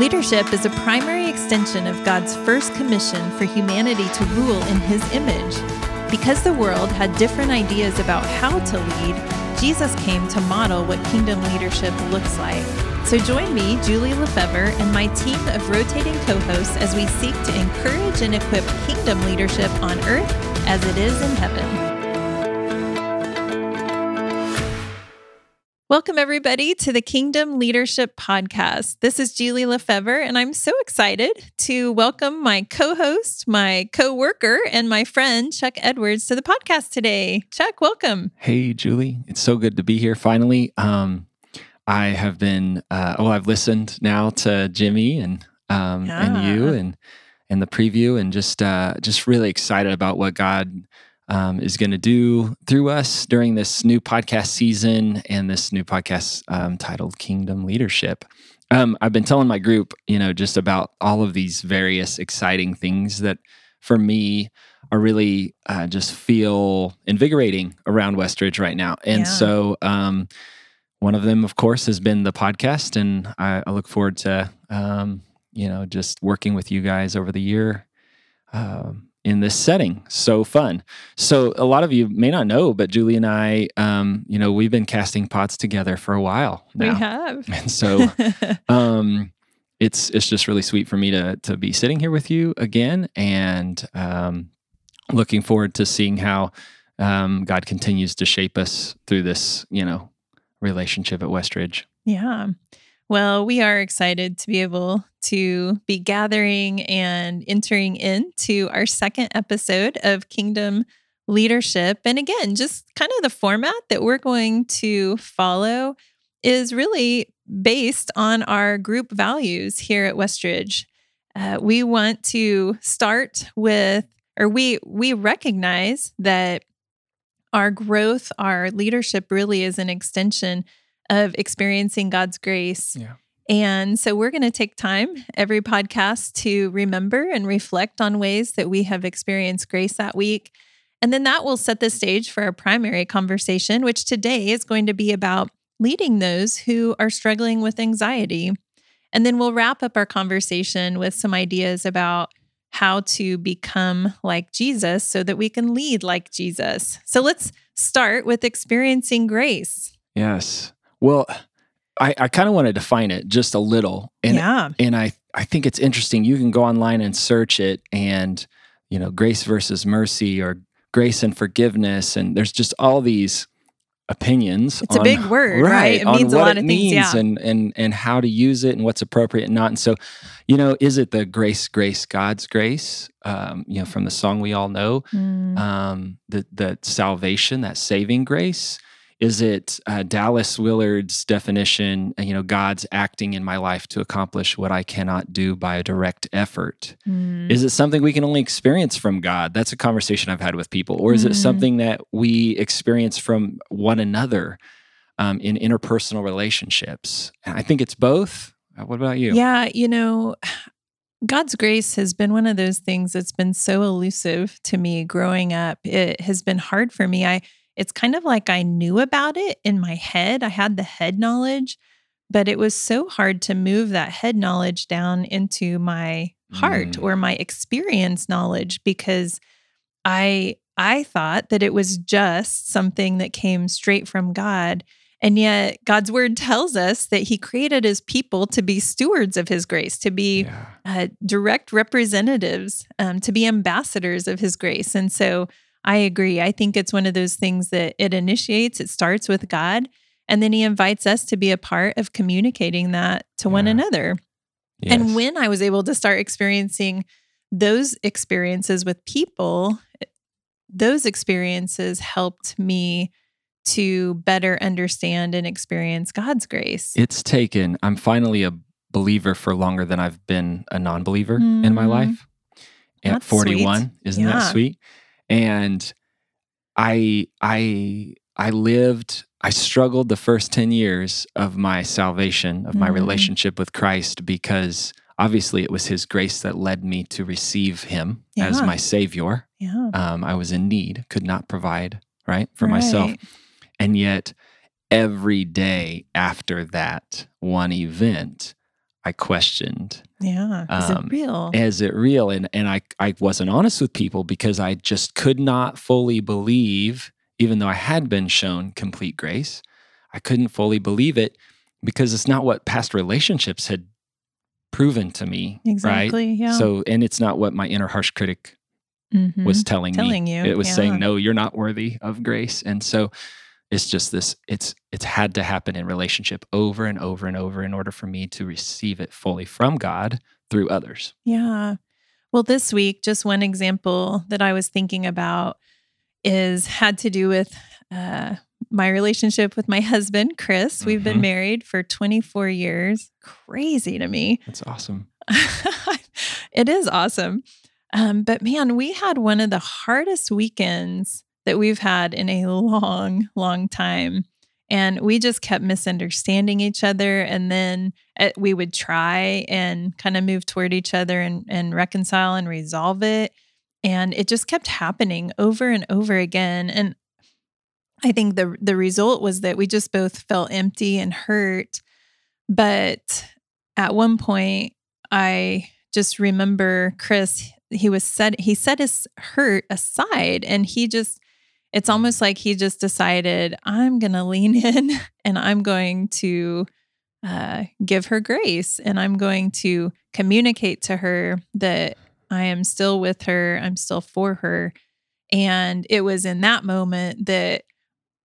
Leadership is a primary extension of God's first commission for humanity to rule in His image. Because the world had different ideas about how to lead, Jesus came to model what kingdom leadership looks like. So join me, Julie Lefevre, and my team of rotating co hosts as we seek to encourage and equip kingdom leadership on earth as it is in heaven. Welcome, everybody, to the Kingdom Leadership Podcast. This is Julie Lefevre, and I'm so excited to welcome my co host, my co worker, and my friend, Chuck Edwards, to the podcast today. Chuck, welcome. Hey, Julie. It's so good to be here finally. Um, I have been, uh, oh, I've listened now to Jimmy and um, yeah. and you and and the preview, and just uh, just really excited about what God um, is going to do through us during this new podcast season and this new podcast um, titled Kingdom Leadership. Um, I've been telling my group, you know, just about all of these various exciting things that for me are really uh, just feel invigorating around Westridge right now. And yeah. so, um, one of them, of course, has been the podcast, and I, I look forward to, um, you know, just working with you guys over the year. Um, in this setting. So fun. So a lot of you may not know, but Julie and I, um, you know, we've been casting pots together for a while. Now. We have, and so um, it's it's just really sweet for me to to be sitting here with you again, and um, looking forward to seeing how um, God continues to shape us through this, you know, relationship at Westridge. Yeah. Well, we are excited to be able to be gathering and entering into our second episode of Kingdom Leadership. And again, just kind of the format that we're going to follow is really based on our group values here at Westridge. Uh, we want to start with, or we we recognize that our growth, our leadership really is an extension of experiencing God's grace. Yeah. And so we're going to take time every podcast to remember and reflect on ways that we have experienced grace that week. And then that will set the stage for our primary conversation, which today is going to be about leading those who are struggling with anxiety. And then we'll wrap up our conversation with some ideas about how to become like Jesus so that we can lead like Jesus. So let's start with experiencing grace. Yes. Well, I, I kind of want to define it just a little. And, yeah. And I, I think it's interesting. You can go online and search it and, you know, grace versus mercy or grace and forgiveness. And there's just all these opinions. It's on, a big word, right? right? It means a lot of things, yeah. And, and, and how to use it and what's appropriate and not. And so, you know, is it the grace, grace, God's grace, um, you know, from the song we all know, mm. um, the, the salvation, that saving grace? Is it uh, Dallas Willard's definition, uh, you know, God's acting in my life to accomplish what I cannot do by a direct effort? Mm. Is it something we can only experience from God? That's a conversation I've had with people. Or is mm. it something that we experience from one another um, in interpersonal relationships? I think it's both. Uh, what about you? Yeah, you know, God's grace has been one of those things that's been so elusive to me growing up. It has been hard for me. I it's kind of like I knew about it in my head. I had the head knowledge, but it was so hard to move that head knowledge down into my heart mm. or my experience knowledge because I I thought that it was just something that came straight from God. And yet, God's word tells us that He created His people to be stewards of His grace, to be yeah. uh, direct representatives, um, to be ambassadors of His grace. And so, I agree. I think it's one of those things that it initiates, it starts with God, and then He invites us to be a part of communicating that to yeah. one another. Yes. And when I was able to start experiencing those experiences with people, those experiences helped me to better understand and experience God's grace. It's taken, I'm finally a believer for longer than I've been a non believer mm. in my mm. life. At That's 41, sweet. isn't yeah. that sweet? And i i i lived i struggled the first 10 years of my salvation of my mm. relationship with christ because obviously it was his grace that led me to receive him yeah. as my savior yeah. Um, i was in need could not provide right for right. myself and yet every day after that one event I questioned. Yeah. Is um, it real? Is it real? And and I I wasn't honest with people because I just could not fully believe, even though I had been shown complete grace, I couldn't fully believe it because it's not what past relationships had proven to me. Exactly. Right? Yeah. So and it's not what my inner harsh critic mm-hmm. was telling, telling me. you. It was yeah. saying, no, you're not worthy of grace. And so it's just this it's it's had to happen in relationship over and over and over in order for me to receive it fully from god through others. Yeah. Well this week just one example that i was thinking about is had to do with uh, my relationship with my husband chris. We've been mm-hmm. married for 24 years. Crazy to me. That's awesome. It is awesome. Um, but man we had one of the hardest weekends that we've had in a long, long time. And we just kept misunderstanding each other. And then eh, we would try and kind of move toward each other and, and reconcile and resolve it. And it just kept happening over and over again. And I think the the result was that we just both felt empty and hurt. But at one point, I just remember Chris, he was set he set his hurt aside and he just it's almost like he just decided, I'm going to lean in and I'm going to uh, give her grace and I'm going to communicate to her that I am still with her, I'm still for her. And it was in that moment that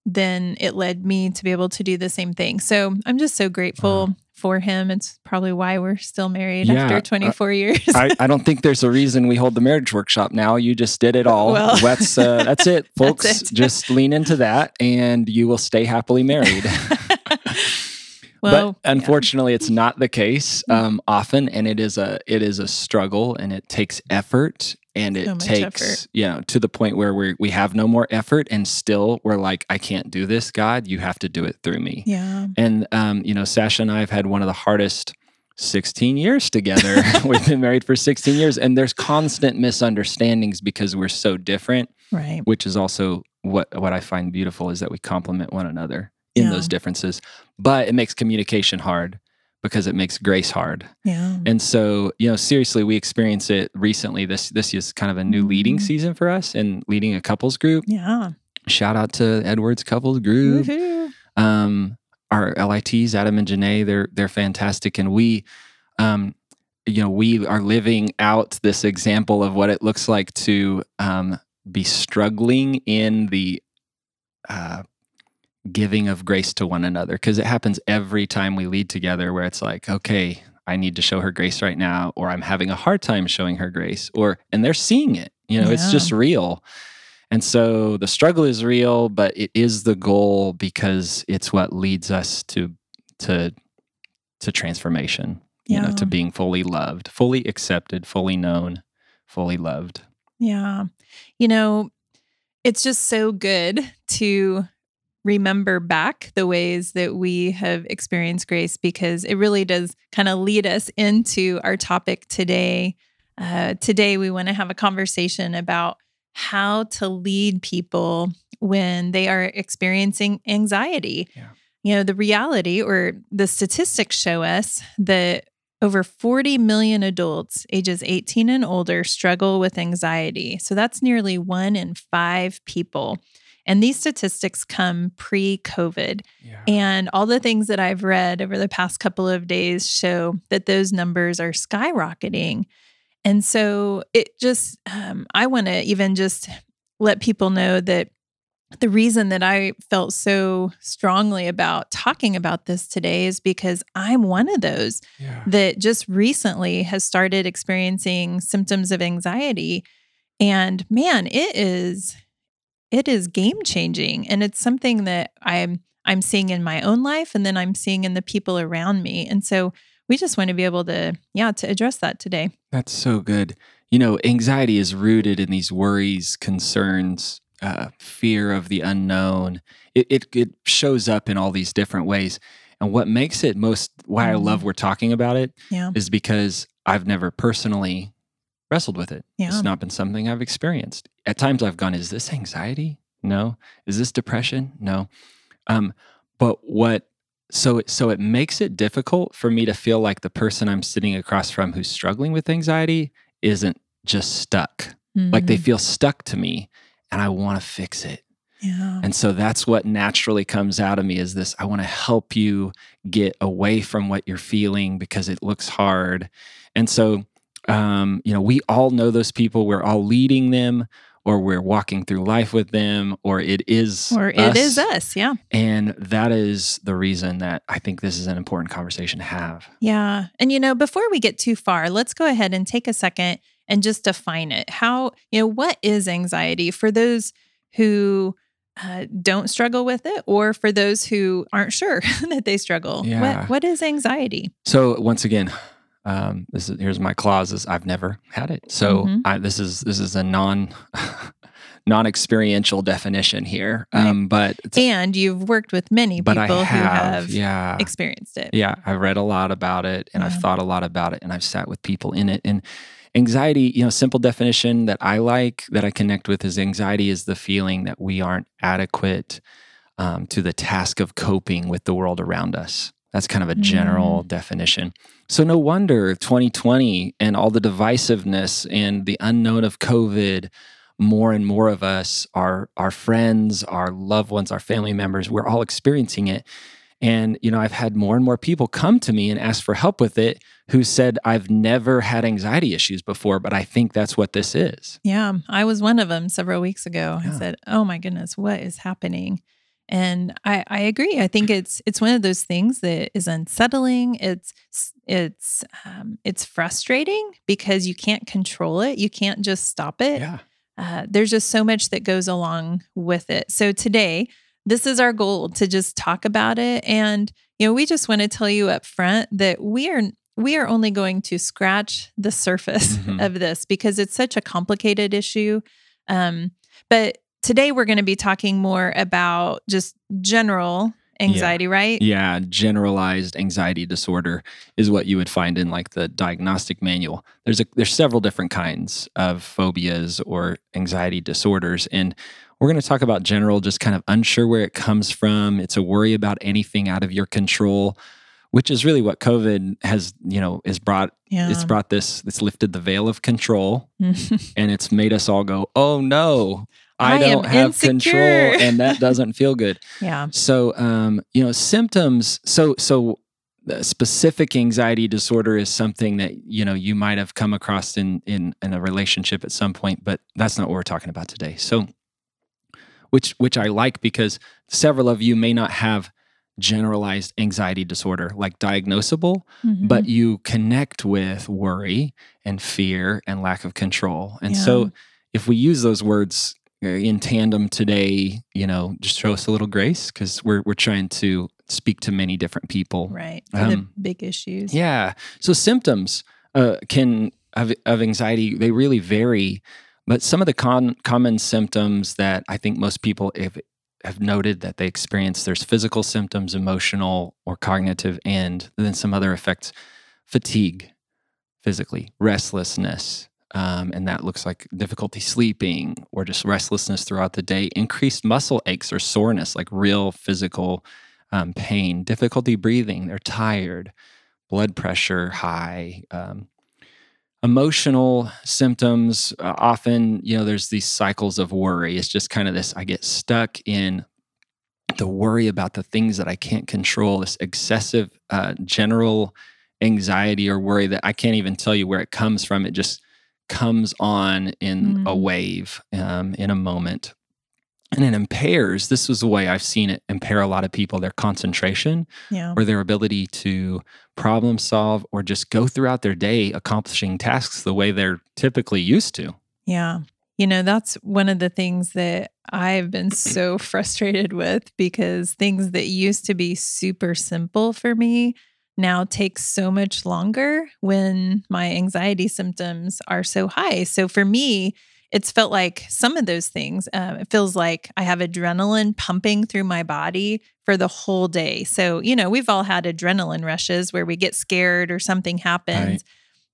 then it led me to be able to do the same thing. So I'm just so grateful wow for him. It's probably why we're still married yeah, after 24 uh, years. I, I, don't think there's a reason we hold the marriage workshop now. You just did it all. Well, that's, uh, that's it, folks. That's it. just lean into that and you will stay happily married. well, but unfortunately, yeah. it's not the case um, often, and it is a it is a struggle, and it takes effort and it so takes effort. you know to the point where we we have no more effort and still we're like i can't do this god. You have to do it through me. Yeah. And um, you know sasha and i have had one of the hardest 16 years together. We've been married for 16 years and there's constant misunderstandings because we're so different right. which is also what what i find beautiful is that we complement one another in yeah. those differences. But it makes communication hard because it makes grace hard. Yeah. And so, you know, seriously, we experienced it recently. This this is kind of a new leading mm-hmm. season for us and leading a couples group. Yeah. Shout out to Edwards Couples Group. Um, our LITs, Adam and Janae, they're they're fantastic. And we um, you know, we are living out this example of what it looks like to um, be struggling in the uh, giving of grace to one another because it happens every time we lead together where it's like okay i need to show her grace right now or i'm having a hard time showing her grace or and they're seeing it you know yeah. it's just real. And so the struggle is real but it is the goal because it's what leads us to to to transformation you know to being fully loved fully accepted fully known fully loved. Yeah. You know it's just so good to remember back the ways that we have experienced grace because it really does kind of lead us into our topic today. Uh, today, we want to have a conversation about how to lead people when they are experiencing anxiety. Yeah. You know, the reality or the statistics show us that over 40 million adults ages 18 and older struggle with anxiety. So that's nearly one in five people. And these statistics come pre COVID. Yeah. And all the things that I've read over the past couple of days show that those numbers are skyrocketing. And so it just, um, I want to even just let people know that the reason that I felt so strongly about talking about this today is because I'm one of those yeah. that just recently has started experiencing symptoms of anxiety. And man, it is it is game changing and it's something that I'm I'm seeing in my own life and then I'm seeing in the people around me. And so we just want to be able to yeah, to address that today. That's so good. You know, anxiety is rooted in these worries, concerns, uh, fear of the unknown. It, it it shows up in all these different ways. And what makes it most why. I love mm-hmm. we're talking about it yeah. is because I've never personally wrestled with it. Yeah. It's not been something I've experienced. At times I've gone, is this anxiety? No. Is this depression? No. Um, but what so so it makes it difficult for me to feel like the person I'm sitting across from who's struggling with anxiety isn't just stuck. Mm-hmm. Like they mm-hmm. feel stuck to me and I want to fix it. Yeah. And so that's what naturally comes out of me is this I want to help you get away from what you're feeling because it looks hard. And so um, you know, we all know those people. We're all leading them or we're walking through life with them, or it is or it us. is us, yeah. And that is the reason that I think this is an important conversation to have. Yeah, and you know, before we get too far, let's go ahead and take a second and just define it. How you know what is anxiety for those who uh, don't struggle with it, or for those who aren't sure that they struggle. Yeah. What what is anxiety? So once again, um, this is here's my clauses. I've never had it, so mm-hmm. I, this is this is a non non-experiential definition here. Right. Um, but and you've worked with many people have, who have yeah, experienced it. Yeah, I've read a lot about it, and yeah. I've thought a lot about it, and I've sat with people in it. And anxiety, you know, simple definition that I like that I connect with is anxiety is the feeling that we aren't adequate um, to the task of coping with the world around us. That's kind of a general mm. definition. So, no wonder 2020 and all the divisiveness and the unknown of COVID, more and more of us, our, our friends, our loved ones, our family members, we're all experiencing it. And, you know, I've had more and more people come to me and ask for help with it who said, I've never had anxiety issues before, but I think that's what this is. Yeah. I was one of them several weeks ago. Yeah. I said, Oh my goodness, what is happening? And I, I agree. I think it's it's one of those things that is unsettling. It's it's um, it's frustrating because you can't control it. You can't just stop it. Yeah. Uh, there's just so much that goes along with it. So today, this is our goal to just talk about it. And you know, we just want to tell you up front that we are we are only going to scratch the surface mm-hmm. of this because it's such a complicated issue. Um, but Today, we're going to be talking more about just general anxiety, yeah. right? Yeah, generalized anxiety disorder is what you would find in like the diagnostic manual. There's a there's several different kinds of phobias or anxiety disorders and we're going to talk about general just kind of unsure where it comes from. It's a worry about anything out of your control, which is really what COVID has, you know, is brought yeah. it's brought this it's lifted the veil of control and it's made us all go, "Oh no, I, I don't have insecure. control and that doesn't feel good. Yeah. So um, you know, symptoms so so specific anxiety disorder is something that you know you might have come across in in in a relationship at some point, but that's not what we're talking about today. So which which I like because several of you may not have generalized anxiety disorder like diagnosable mm-hmm. but you connect with worry and fear and lack of control and yeah. so if we use those words uh, in tandem today, you know, just show us a little grace because we're we're trying to speak to many different people. Right. Um, the big issues. Yeah. So symptoms uh, can of, of anxiety they really vary, but some of the con- common symptoms that I think most people have, have noted that they experience there's physical symptoms, emotional or cognitive, and then some other effects: fatigue, physically, restlessness, um, and that looks like difficulty sleeping or just restlessness throughout the day, increased muscle aches or soreness, like real physical um, pain, difficulty breathing, they're tired, blood pressure high. Um, emotional symptoms uh, often you know there's these cycles of worry it's just kind of this i get stuck in the worry about the things that i can't control this excessive uh, general anxiety or worry that i can't even tell you where it comes from it just comes on in mm. a wave, um, in a moment. And it impairs, this is the way I've seen it impair a lot of people, their concentration yeah. or their ability to problem solve or just go throughout their day accomplishing tasks the way they're typically used to. Yeah. You know, that's one of the things that I've been so frustrated with because things that used to be super simple for me now takes so much longer when my anxiety symptoms are so high. So for me, it's felt like some of those things. Uh, it feels like I have adrenaline pumping through my body for the whole day. So, you know, we've all had adrenaline rushes where we get scared or something happens. Right.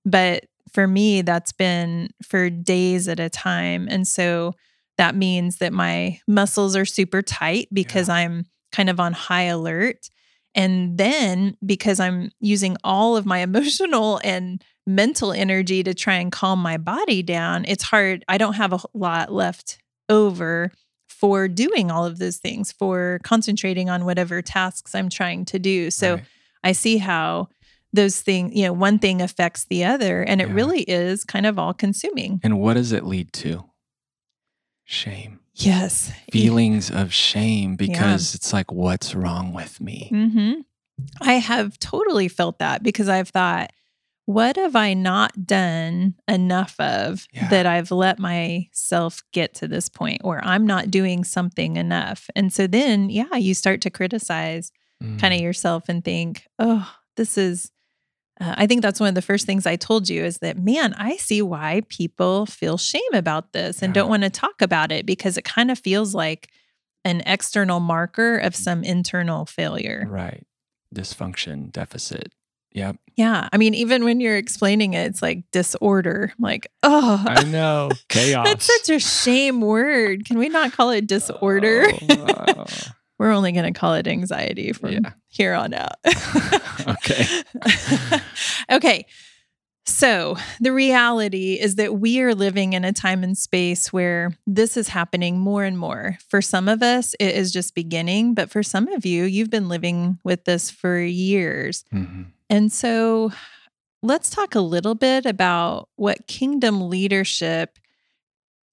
But for me, that's been for days at a time. And so that means that my muscles are super tight because yeah. I'm kind of on high alert. And then because I'm using all of my emotional and mental energy to try and calm my body down, it's hard. I don't have a lot left over for doing all of those things, for concentrating on whatever tasks I'm trying to do. So right. I see how those things, you know, one thing affects the other and it yeah. really is kind of all consuming. And what does it lead to? Shame. Yes. Feelings of shame because yeah. it's like, what's wrong with me? Mm-hmm. I have totally felt that because I've thought, what have I not done enough of yeah. that I've let myself get to this point or I'm not doing something enough? And so then, yeah, you start to criticize mm. kind of yourself and think, oh, this is, uh, I think that's one of the first things I told you is that, man, I see why people feel shame about this and yeah. don't want to talk about it because it kind of feels like an external marker of some internal failure. Right. Dysfunction, deficit. Yep. Yeah. I mean, even when you're explaining it, it's like disorder. I'm like, oh, I know. Chaos. That's such a shame word. Can we not call it disorder? Oh, wow. We're only going to call it anxiety from yeah. here on out. okay. okay. So, the reality is that we are living in a time and space where this is happening more and more. For some of us, it is just beginning, but for some of you, you've been living with this for years. Mm-hmm. And so let's talk a little bit about what kingdom leadership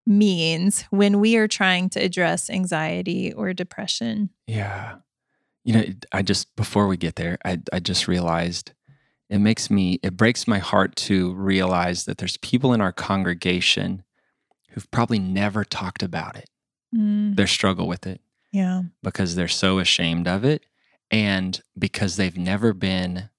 means when we are trying to address anxiety or depression. Yeah. You know, I just, before we get there, I, I just realized it makes me, it breaks my heart to realize that there's people in our congregation who've probably never talked about it, mm. their struggle with it. Yeah. Because they're so ashamed of it and because they've never been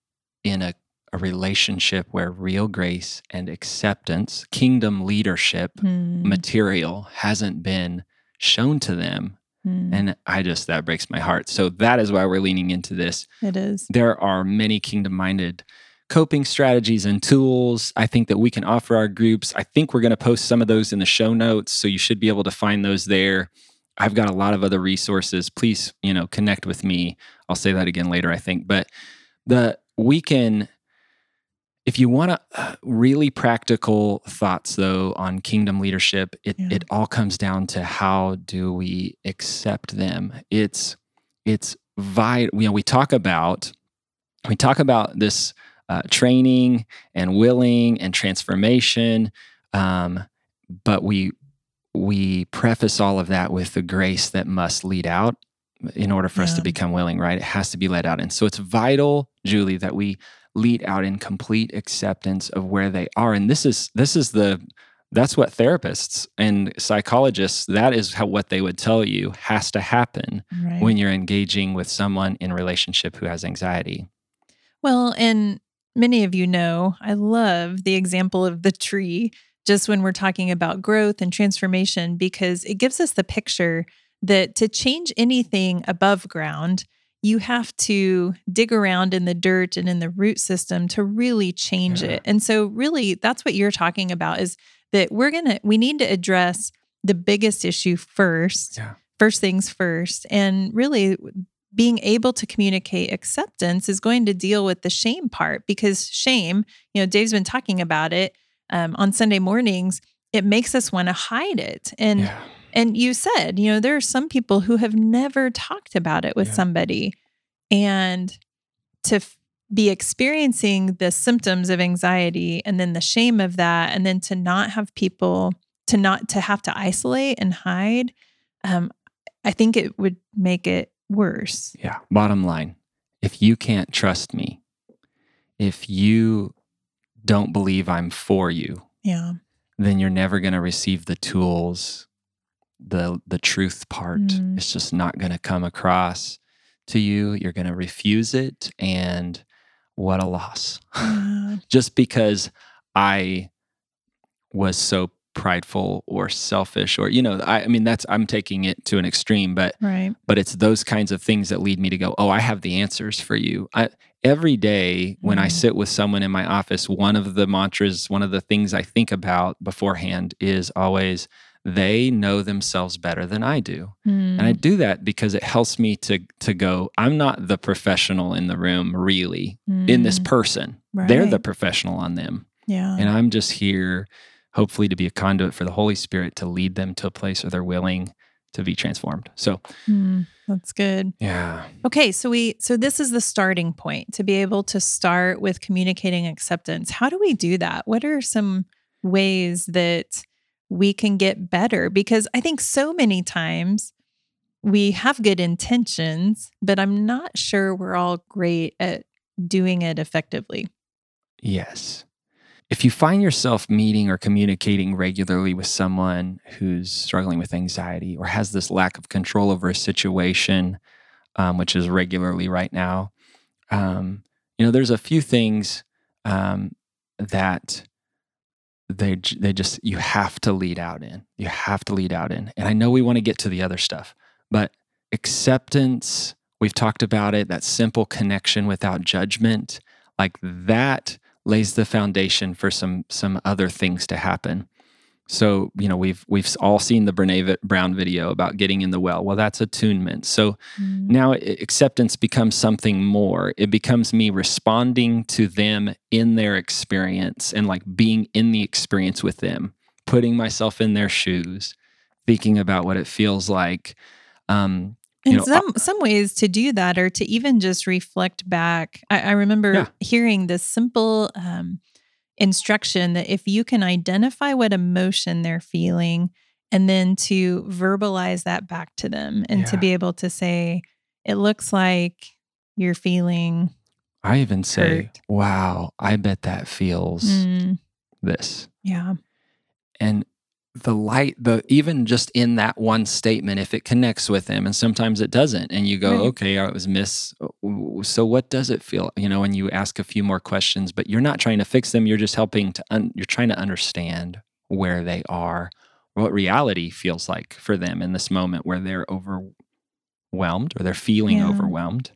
in a, a relationship where real grace and acceptance, kingdom leadership mm. material hasn't been shown to them. Mm. And I just, that breaks my heart. So that is why we're leaning into this. It is. There are many kingdom minded coping strategies and tools I think that we can offer our groups. I think we're going to post some of those in the show notes. So you should be able to find those there. I've got a lot of other resources. Please, you know, connect with me. I'll say that again later, I think. But the we can if you want to uh, really practical thoughts though on kingdom leadership it, yeah. it all comes down to how do we accept them it's it's vital you know we talk about we talk about this uh, training and willing and transformation um, but we we preface all of that with the grace that must lead out in order for yeah. us to become willing, right? It has to be let out. And so it's vital, Julie, that we lead out in complete acceptance of where they are. And this is this is the that's what therapists and psychologists that is how what they would tell you has to happen right. when you're engaging with someone in relationship who has anxiety. Well, and many of you know, I love the example of the tree just when we're talking about growth and transformation because it gives us the picture that to change anything above ground, you have to dig around in the dirt and in the root system to really change yeah. it. And so really that's what you're talking about is that we're going to we need to address the biggest issue first. Yeah. First things first and really being able to communicate acceptance is going to deal with the shame part because shame, you know, Dave's been talking about it um, on Sunday mornings. It makes us want to hide it. And yeah. And you said, you know, there are some people who have never talked about it with yeah. somebody. And to f- be experiencing the symptoms of anxiety and then the shame of that, and then to not have people, to not to have to isolate and hide, um, I think it would make it worse. Yeah. Bottom line if you can't trust me, if you don't believe I'm for you, yeah, then you're never going to receive the tools the the truth part mm. is just not going to come across to you you're going to refuse it and what a loss just because i was so prideful or selfish or you know I, I, mean that's i'm taking it to an extreme but right. but it's those kinds of things that lead me to go oh i have the answers for you I, every day when mm. i sit with someone in my office one of the mantras one of the things i think about beforehand is always they know themselves better than I do. Mm. And I do that because it helps me to to go, I'm not the professional in the room really in this Mm. person. They're the professional on them. Yeah. And I'm just here hopefully to be a conduit for the Holy Spirit to lead them to a place where they're willing to be transformed. So, Mm, that's good. yeah. Okay, so we so this is the starting point to be able to start with communicating acceptance. How do we do that? What are some ways that we can get better? Because I think so many times we have good intentions, but I'm not sure we're all great at doing it effectively. Yes. If you find yourself meeting or communicating regularly with someone who's struggling with anxiety or has this lack of control over a situation, um, which is regularly right now, um, you know, there's a few things um, that they they just you have to lead out in. You have to lead out in. And I know we want to get to the other stuff, but acceptance, we've talked about it, that simple connection without judgment, like that lays the foundation for some some other things to happen. So, you know, we've we've all seen the Brene Brown video about getting in the well. Well, that's attunement. So Mm, now acceptance becomes something more. It becomes me responding to them in their experience and like being in the experience with them, putting myself in their shoes, thinking about what it feels like. Um, In know, some some ways to do that or to even just reflect back. I, I remember Yeah. hearing this simple um, instruction that if you can identify what emotion they're feeling and then to verbalize that back to them and to be able to say, it looks like you're feeling I even say, Hurt. wow, I bet that feels mm, this. yeah. and the light the even just in that one statement if it connects with them and sometimes it doesn't and you go Right. okay i was miss uh, so what does it feel you know and you ask a few more questions but you're not trying to fix them you're just helping to un, you're trying to understand where they are what reality feels like for them in this moment where they're overwhelmed or they're feeling Yeah. overwhelmed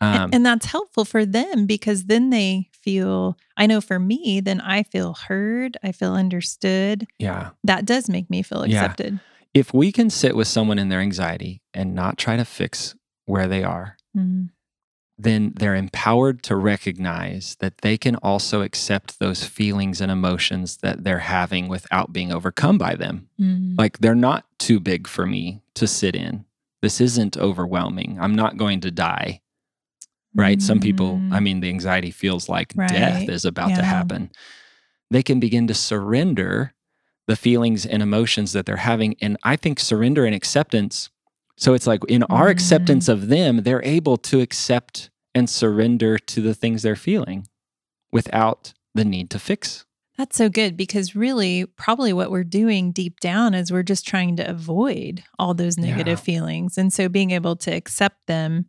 um, and that's helpful for them because then they feel, I know for me, then I feel heard, I feel understood. yeah That does make me feel Yeah. accepted. if we can sit with someone in their anxiety and not try to fix where they are Mm. then they're empowered to recognize that they can also accept those feelings and emotions that they're having without being overcome by them. Mm. Like they're not too big for me to sit in. This isn't overwhelming. I'm not going to die. Right? Some people, I Mm. mean, the anxiety feels like Right. death is about to happen. They can begin to surrender the feelings and emotions that they're having. And I think surrender and acceptance. So it's like in our Mm. acceptance of them, they're able to accept and surrender to the things they're feeling without the need to fix. That's so good because really, probably what we're doing deep down is we're just trying to avoid all those negative Yeah. feelings. And so being able to accept them,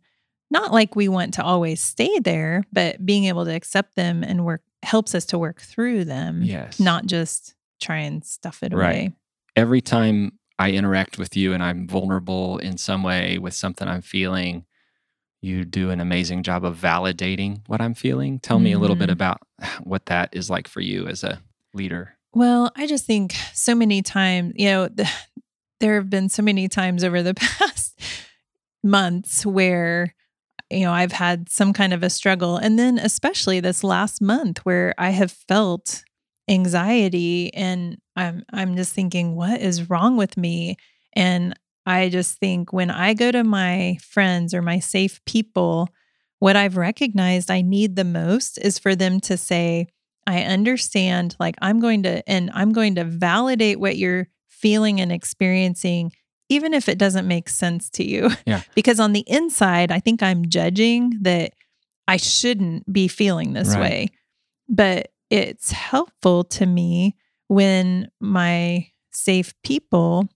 not like we want to always stay there, but being able to accept them and work helps us to work through them, Yes. not just try and stuff it Right. away. Every time I interact with you and I'm vulnerable in some way with something I'm feeling, you do an amazing job of validating what I'm feeling. Tell me a little bit Mhm. about what that is like for you as a leader. Well, I just think so many times, you know, the, there have been so many times over the past months where, you know, I've had some kind of a struggle. And then, especially this last month, where I have felt anxiety and I'm I'm just thinking what is wrong with me and I just think when I go to my friends or my safe people what I've recognized I need the most is for them to say I understand like I'm going to and I'm going to validate what you're feeling and experiencing even if it doesn't make sense to you. Yeah. because on the inside I think I'm judging that I shouldn't be feeling this Right. way. But it's helpful to me when my safe people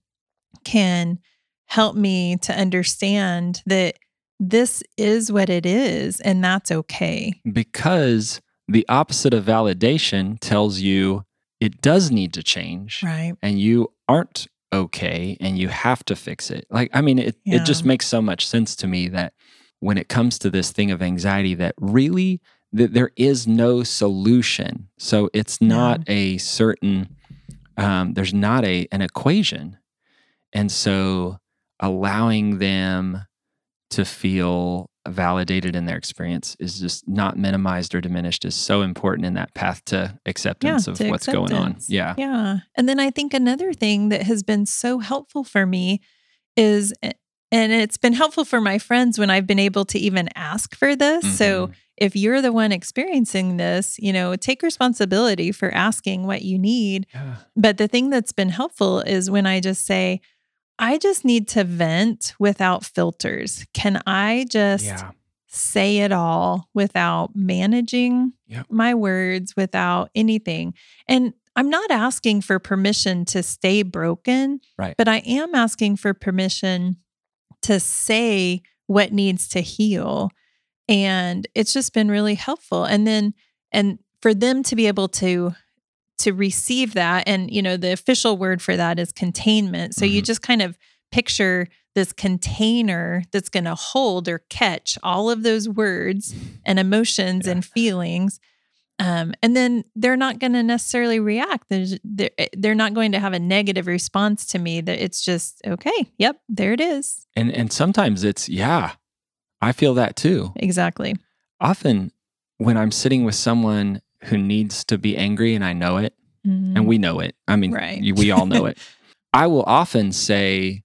can help me to understand that this is what it is and that's okay. Because the opposite of validation tells you it does need to change Right. and you aren't okay and you have to fix it. Like, I mean, it, it just makes so much sense to me that when it comes to this thing of anxiety, that really that there is no solution. So it's not a certain um, there's not a an equation, and so allowing them to feel validated in their experience is just not minimized or diminished is so important in that path to acceptance Yeah, of to what's going on. Yeah. Yeah. And then I think another thing that has been so helpful for me is, and it's been helpful for my friends when I've been able to even ask for this. So Mhm. if you're the one experiencing this, you know, take responsibility for asking what you need. Yeah. But the thing that's been helpful is when I just say, I just need to vent without filters. Can I just Yeah. say it all without managing Yep. my words, without anything? And I'm not asking for permission to stay broken, Right. but I am asking for permission to say what needs to heal. And it's just been really helpful. And then, and for them to be able to to receive that and you know the official word for that is containment so you Mhm. just kind of picture this container that's going to hold or catch all of those words and emotions Yeah. and feelings um, and then they're not going to necessarily react they're, eh, they're not going to have a negative response to me that it's just okay yep there it is And and sometimes it's yeah. I feel that too. exactly Often when I'm sitting with someone who needs to be angry and I know it, Mhm. and we know it. I mean, Right. we all know it. I will often say,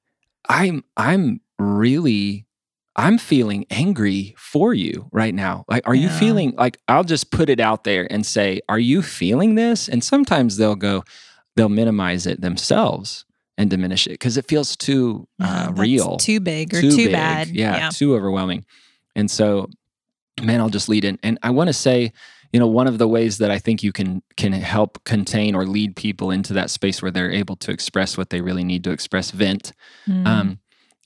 "I'm I'm really I'm feeling angry for you right now. Like, are you feeling like I'll just put it out there and say, "Are you feeling this?" And sometimes they'll go, they'll minimize it themselves and diminish it because it feels too uh, real, too big or too, big. bad Yeah, too overwhelming. And so, man, I'll just lead in. And I want to say, you know, one of the ways that I think you can can help contain or lead people into that space where they're able to express what they really need to express, vent. Mm. Um,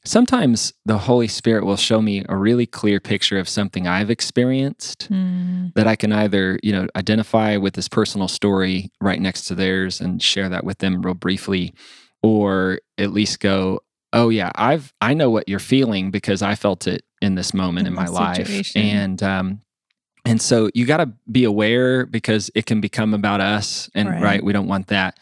sometimes the Holy Spirit will show me a really clear picture of something I've experienced Mm. that I can either, you know, identify with this personal story right next to theirs and share that with them real briefly, or at least go, oh yeah, I've I know what you're feeling because I felt it in this moment In in, my life. And um and so you got to be aware because it can become about us and Right. right, we don't want that.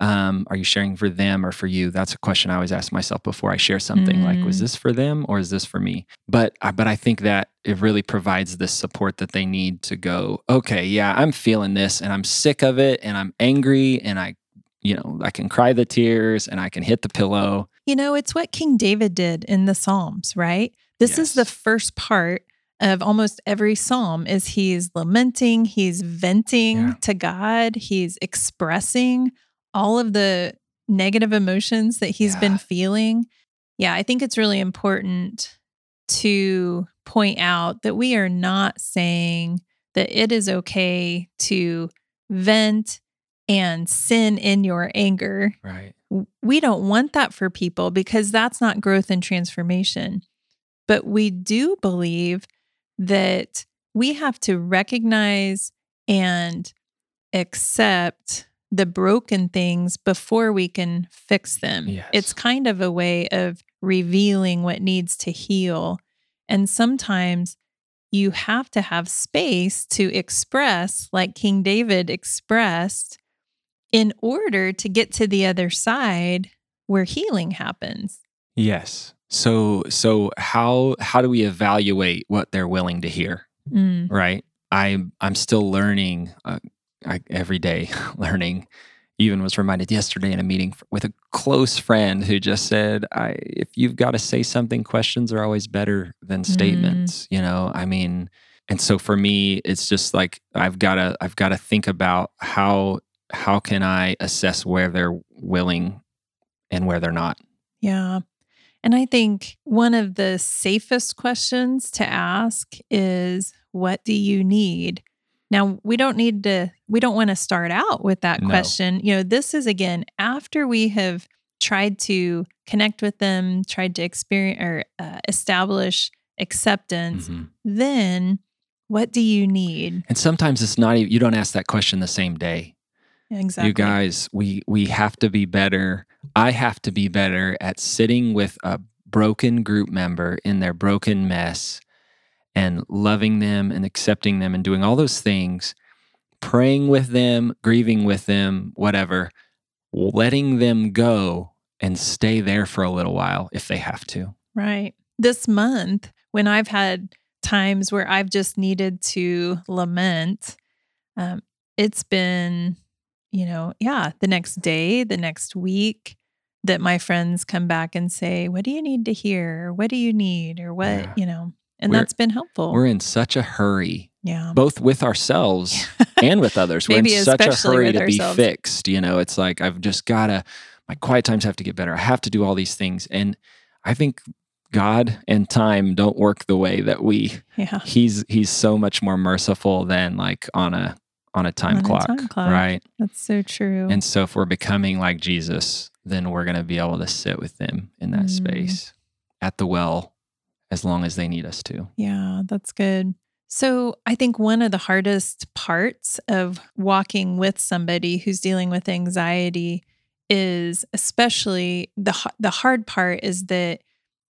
Um, are you sharing for them or for you? That's a question I always ask myself before I share something. Like, was Mm. this for them or is this for me? But I- but I think that it really provides the support that they need to go. Okay, yeah, I'm feeling this, and I'm sick of it, and I'm angry, and I, you know, I can cry the tears, and I can hit the pillow. You know, it's what King David did in the Psalms, right? This is the first part of almost every psalm is he's lamenting, he's venting Yeah. to God, he's expressing all of the negative emotions that he's Yeah. been feeling. Yeah, I think it's really important to point out that we are not saying that it is okay to vent and sin in your anger Right. we don't want that for people because that's not growth and transformation. But we do believe that we have to recognize and accept the broken things before we can fix them. Yes. It's kind of a way of revealing what needs to heal. And sometimes you have to have space to express, like King David expressed, in order to get to the other side where healing happens. Yes. So so how how do we evaluate what they're willing to hear? Mm, right? I'm i'm still learning uh, I, every day learning. Even was reminded yesterday in a meeting with a close friend who just said i if you've got to say something questions are always better than statements you know? I mean and so for me it's just like i've got to i've got to think about how how can i assess where they're willing and where they're not. Yeah. And I think one of the safest questions to ask is what do you need? Now, we don't need to, we don't want to start out with that No. question. You know, this is again after we have tried to connect with them, tried to experience or uh, establish acceptance, Mhm. then what do you need? and sometimes it's not even you don't ask that question the same day Exactly. You guys, we we have to be better. I have to be better at sitting with a broken group member in their broken mess and loving them and accepting them and doing all those things, praying with them, grieving with them, whatever, letting them go and stay there for a little while if they have to. Right. This month, when I've had times where I've just needed to lament, um, it's been, you know, yeah, the next day, the next week that my friends come back and say, What do you need to hear? What do you need? Or what, yeah. you know, and we're, that's been helpful. We're in such a hurry. Yeah. Both with ourselves and with others. we're in such a hurry to ourselves. be fixed. You know, it's like I've just gotta my quiet times have to get better. I have to do all these things. And I think God and time don't work the way that we yeah. he's he's so much more merciful than like on a on a time, on clock, a time clock. Right. That's so true. And so if we're becoming like Jesus, then we're gonna be able to sit with them in that mm. space at the well as long as they need us to. Yeah, that's good. So, I think one of the hardest parts of walking with somebody who's dealing with anxiety is especially the the hard part is that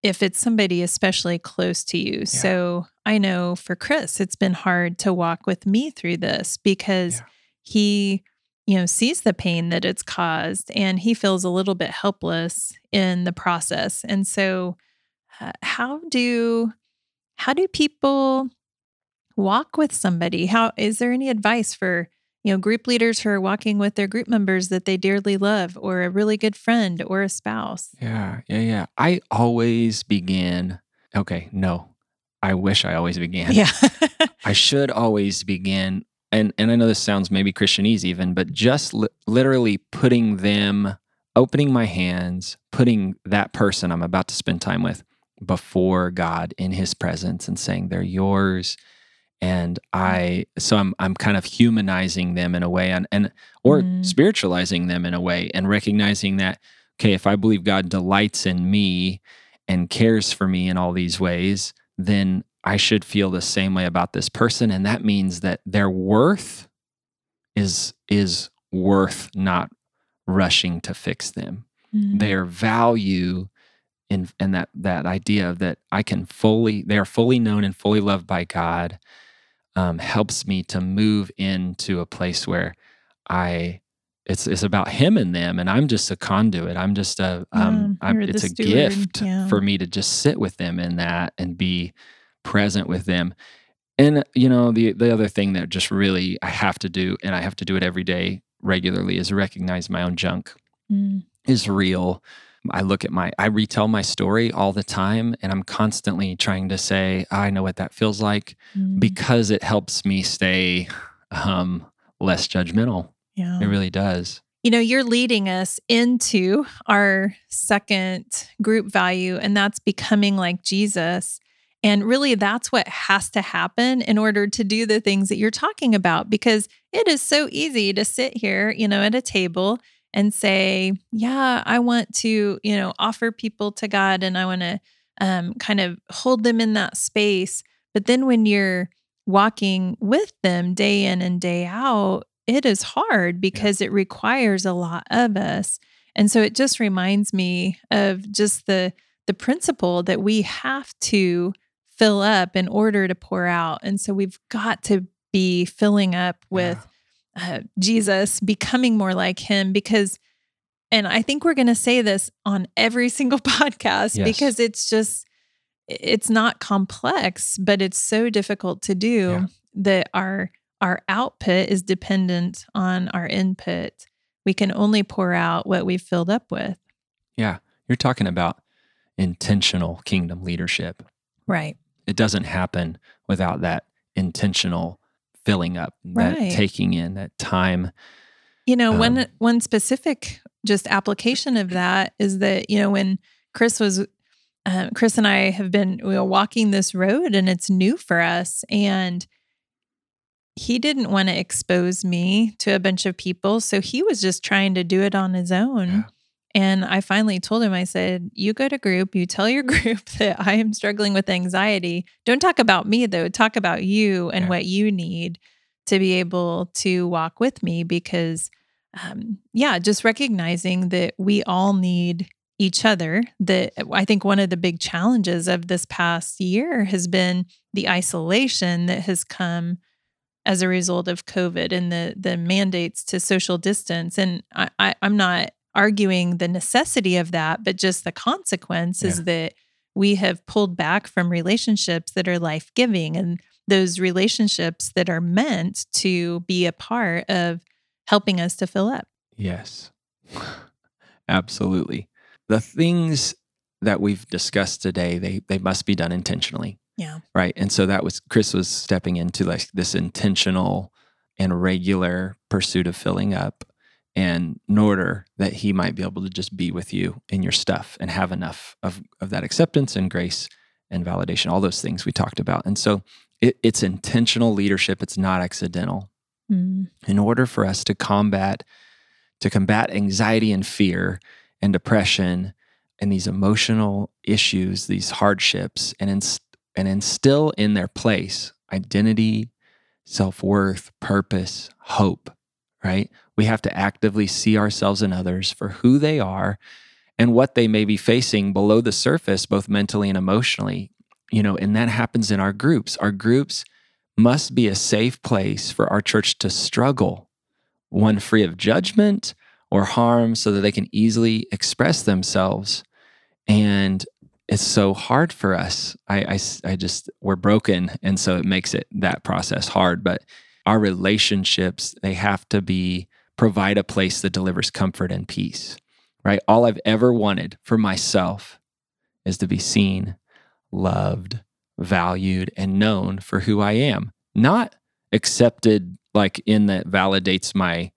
if it's somebody especially close to you. Yeah. So, I know for Chris it's been hard to walk with me through this because yeah. he you know sees the pain that it's caused and he feels a little bit helpless in the process. And so uh, how do how do people walk with somebody? How is there any advice for you know group leaders who are walking with their group members that they dearly love, or a really good friend, or a spouse? Yeah, yeah, yeah. I always begin. Okay, no, I wish I always began. Yeah, I should always begin. And and I know this sounds maybe Christianese even, but just li- literally putting them, opening my hands, putting that person I'm about to spend time with before God in his presence and saying they're yours and I so I'm I'm kind of humanizing them in a way and and or mm. spiritualizing them in a way and recognizing that okay if I believe God delights in me and cares for me in all these ways then I should feel the same way about this person and that means that their worth is is worth not rushing to fix them mm. their value in and that that idea that I can fully they are fully known and fully loved by God um, helps me to move into a place where I it's it's about him and them and I'm just a conduit I'm just a um, I'm, it's a steward. gift yeah. for me to just sit with them in that and be present with them and you know the the other thing that just really I have to do and I have to do it every day regularly is recognize my own junk mm. is real I look at my, I retell my story all the time, and I'm constantly trying to say, I know what that feels like mm. because it helps me stay um, less judgmental. Yeah. It really does. You know, you're leading us into our second group value, and that's becoming like Jesus. And really, that's what has to happen in order to do the things that you're talking about, because it is so easy to sit here, you know, at a table and say, yeah, I want to, you know, offer people to God and I want to um, kind of hold them in that space. But then when you're walking with them day in and day out, it is hard because yeah. it requires a lot of us. And so it just reminds me of just the the principle that we have to fill up in order to pour out. And so we've got to be filling up with yeah uh, Jesus, becoming more like him because and I think we're going to say this on every single podcast yes. because it's just it's not complex, but it's so difficult to do yeah. that our our output is dependent on our input. We can only pour out what we've filled up with. Yeah, you're talking about intentional kingdom leadership. Right. It doesn't happen without that intentional filling up, right. that taking in, that time. You know, um, one one specific just application of that is that you know when Chris was uh, Chris and I have been we walking this road and it's new for us and he didn't want to expose me to a bunch of people so he was just trying to do it on his own. Yeah. And I finally told him, I said, You go to group, you tell your group that I am struggling with anxiety. Don't talk about me, though. Talk about you and yeah. what you need to be able to walk with me because, um, yeah, just recognizing that we all need each other. That I think one of the big challenges of this past year has been the isolation that has come as a result of COVID and the the mandates to social distance. And I, I am not arguing the necessity of that, but just the consequence yeah. is that we have pulled back from relationships that are life giving and those relationships that are meant to be a part of helping us to fill up. Yes, absolutely. The things that we've discussed today, they they must be done intentionally. Yeah. Right. And so that was Chris was stepping into like this intentional and regular pursuit of filling up and in order that he might be able to just be with you in your stuff and have enough of, of that acceptance and grace and validation, all those things we talked about. And so it, it's intentional leadership. It's not accidental. Mm. In order for us to combat, to combat anxiety and fear and depression and these emotional issues, these hardships, and inst- and instill in their place identity, self worth, purpose, hope, right? We have to actively see ourselves and others for who they are and what they may be facing below the surface, both mentally and emotionally. You know, and that happens in our groups. Our groups must be a safe place for our church to struggle, one free of judgment or harm, so that they can easily express themselves and it's so hard for us. I, I, I just, we're broken. And so it makes it that process hard. But our relationships, they have to be, provide a place that delivers comfort and peace, right? All I've ever wanted for myself is to be seen, loved, valued, and known for who I am, not accepted like in that validates my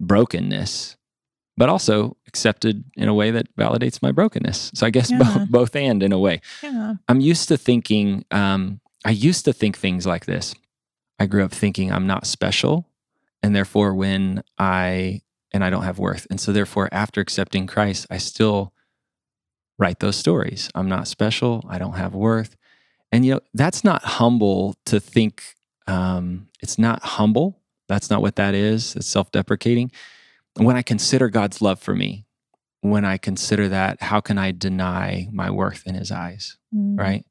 brokenness, but also accepted in a way that validates my brokenness. So I guess yeah. both, both and in a way. Yeah. I'm used to thinking, um, I used to think things like this. I grew up thinking I'm not special. And therefore, when I, and I don't have worth. And so, therefore, after accepting Christ, I still write those stories. I'm not special. I don't have worth. And, you know, that's not humble to think, um, it's not humble. That's not what that is. It's self deprecating when I consider God's love for me, when I consider that, how can I deny my worth in his eyes? Mm. Right.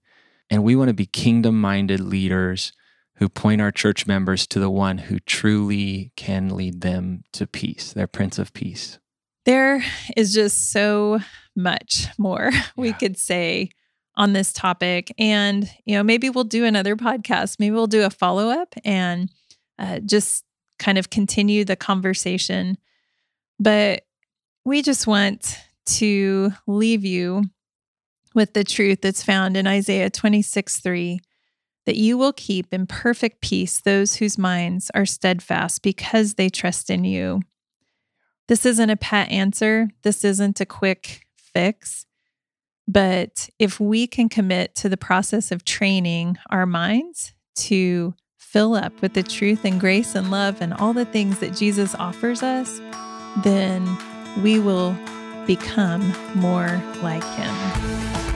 And we want to be kingdom minded leaders who point our church members to the one who truly can lead them to peace, their Prince of Peace. There is just so much more yeah. we could say on this topic. And, you know, maybe we'll do another podcast. Maybe we'll do a follow up and uh, just kind of continue the conversation but we just want to leave you with the truth that's found in Isaiah 26 3 that you will keep in perfect peace those whose minds are steadfast because they trust in you. This isn't a pat answer, this isn't a quick fix. But if we can commit to the process of training our minds to fill up with the truth and grace and love and all the things that Jesus offers us, then we will become more like Him.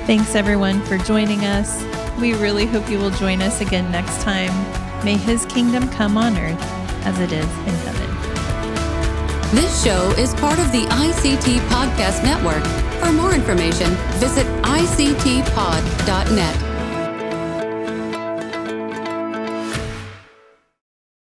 Thanks everyone for joining us. We really hope you will join us again next time. May His kingdom come on earth as it is in heaven. This show is part of the ICT Podcast Network. For more information, visit ictpod.net.